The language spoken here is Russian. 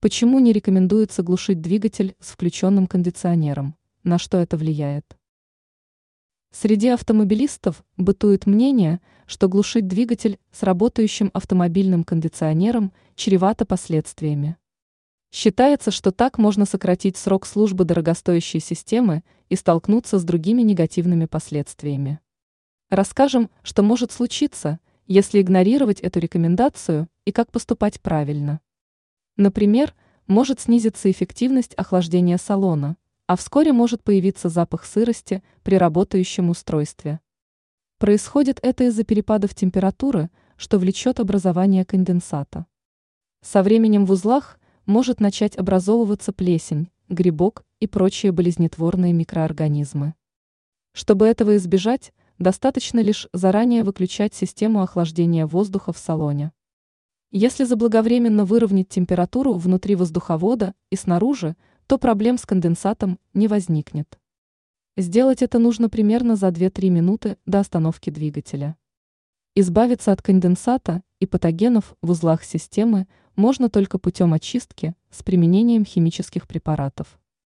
Почему не рекомендуется глушить двигатель с включенным кондиционером? На что это влияет? Среди автомобилистов бытует мнение, что глушить двигатель с работающим автомобильным кондиционером чревато последствиями. Считается, что так можно сократить срок службы дорогостоящей системы и столкнуться с другими негативными последствиями. Расскажем, что может случиться, если игнорировать эту рекомендацию и как поступать правильно. Например, может снизиться эффективность охлаждения салона, а вскоре может появиться запах сырости при работающем устройстве. Происходит это из-за перепадов температуры, что влечет образование конденсата. Со временем в узлах может начать образовываться плесень, грибок и прочие болезнетворные микроорганизмы. Чтобы этого избежать, достаточно лишь заранее выключать систему охлаждения воздуха в салоне. Если заблаговременно выровнять температуру внутри воздуховода и снаружи, то проблем с конденсатом не возникнет. Сделать это нужно примерно за 2-3 минуты до остановки двигателя. Избавиться от конденсата и патогенов в узлах системы можно только путем очистки с применением химических препаратов.